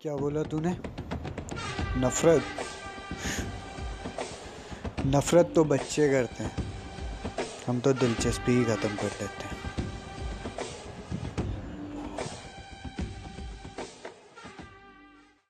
क्या बोला तूने? नफरत? नफरत तो बच्चे करते हैं। हम तो दिलचस्पी ही ख़त्म कर देते हैं।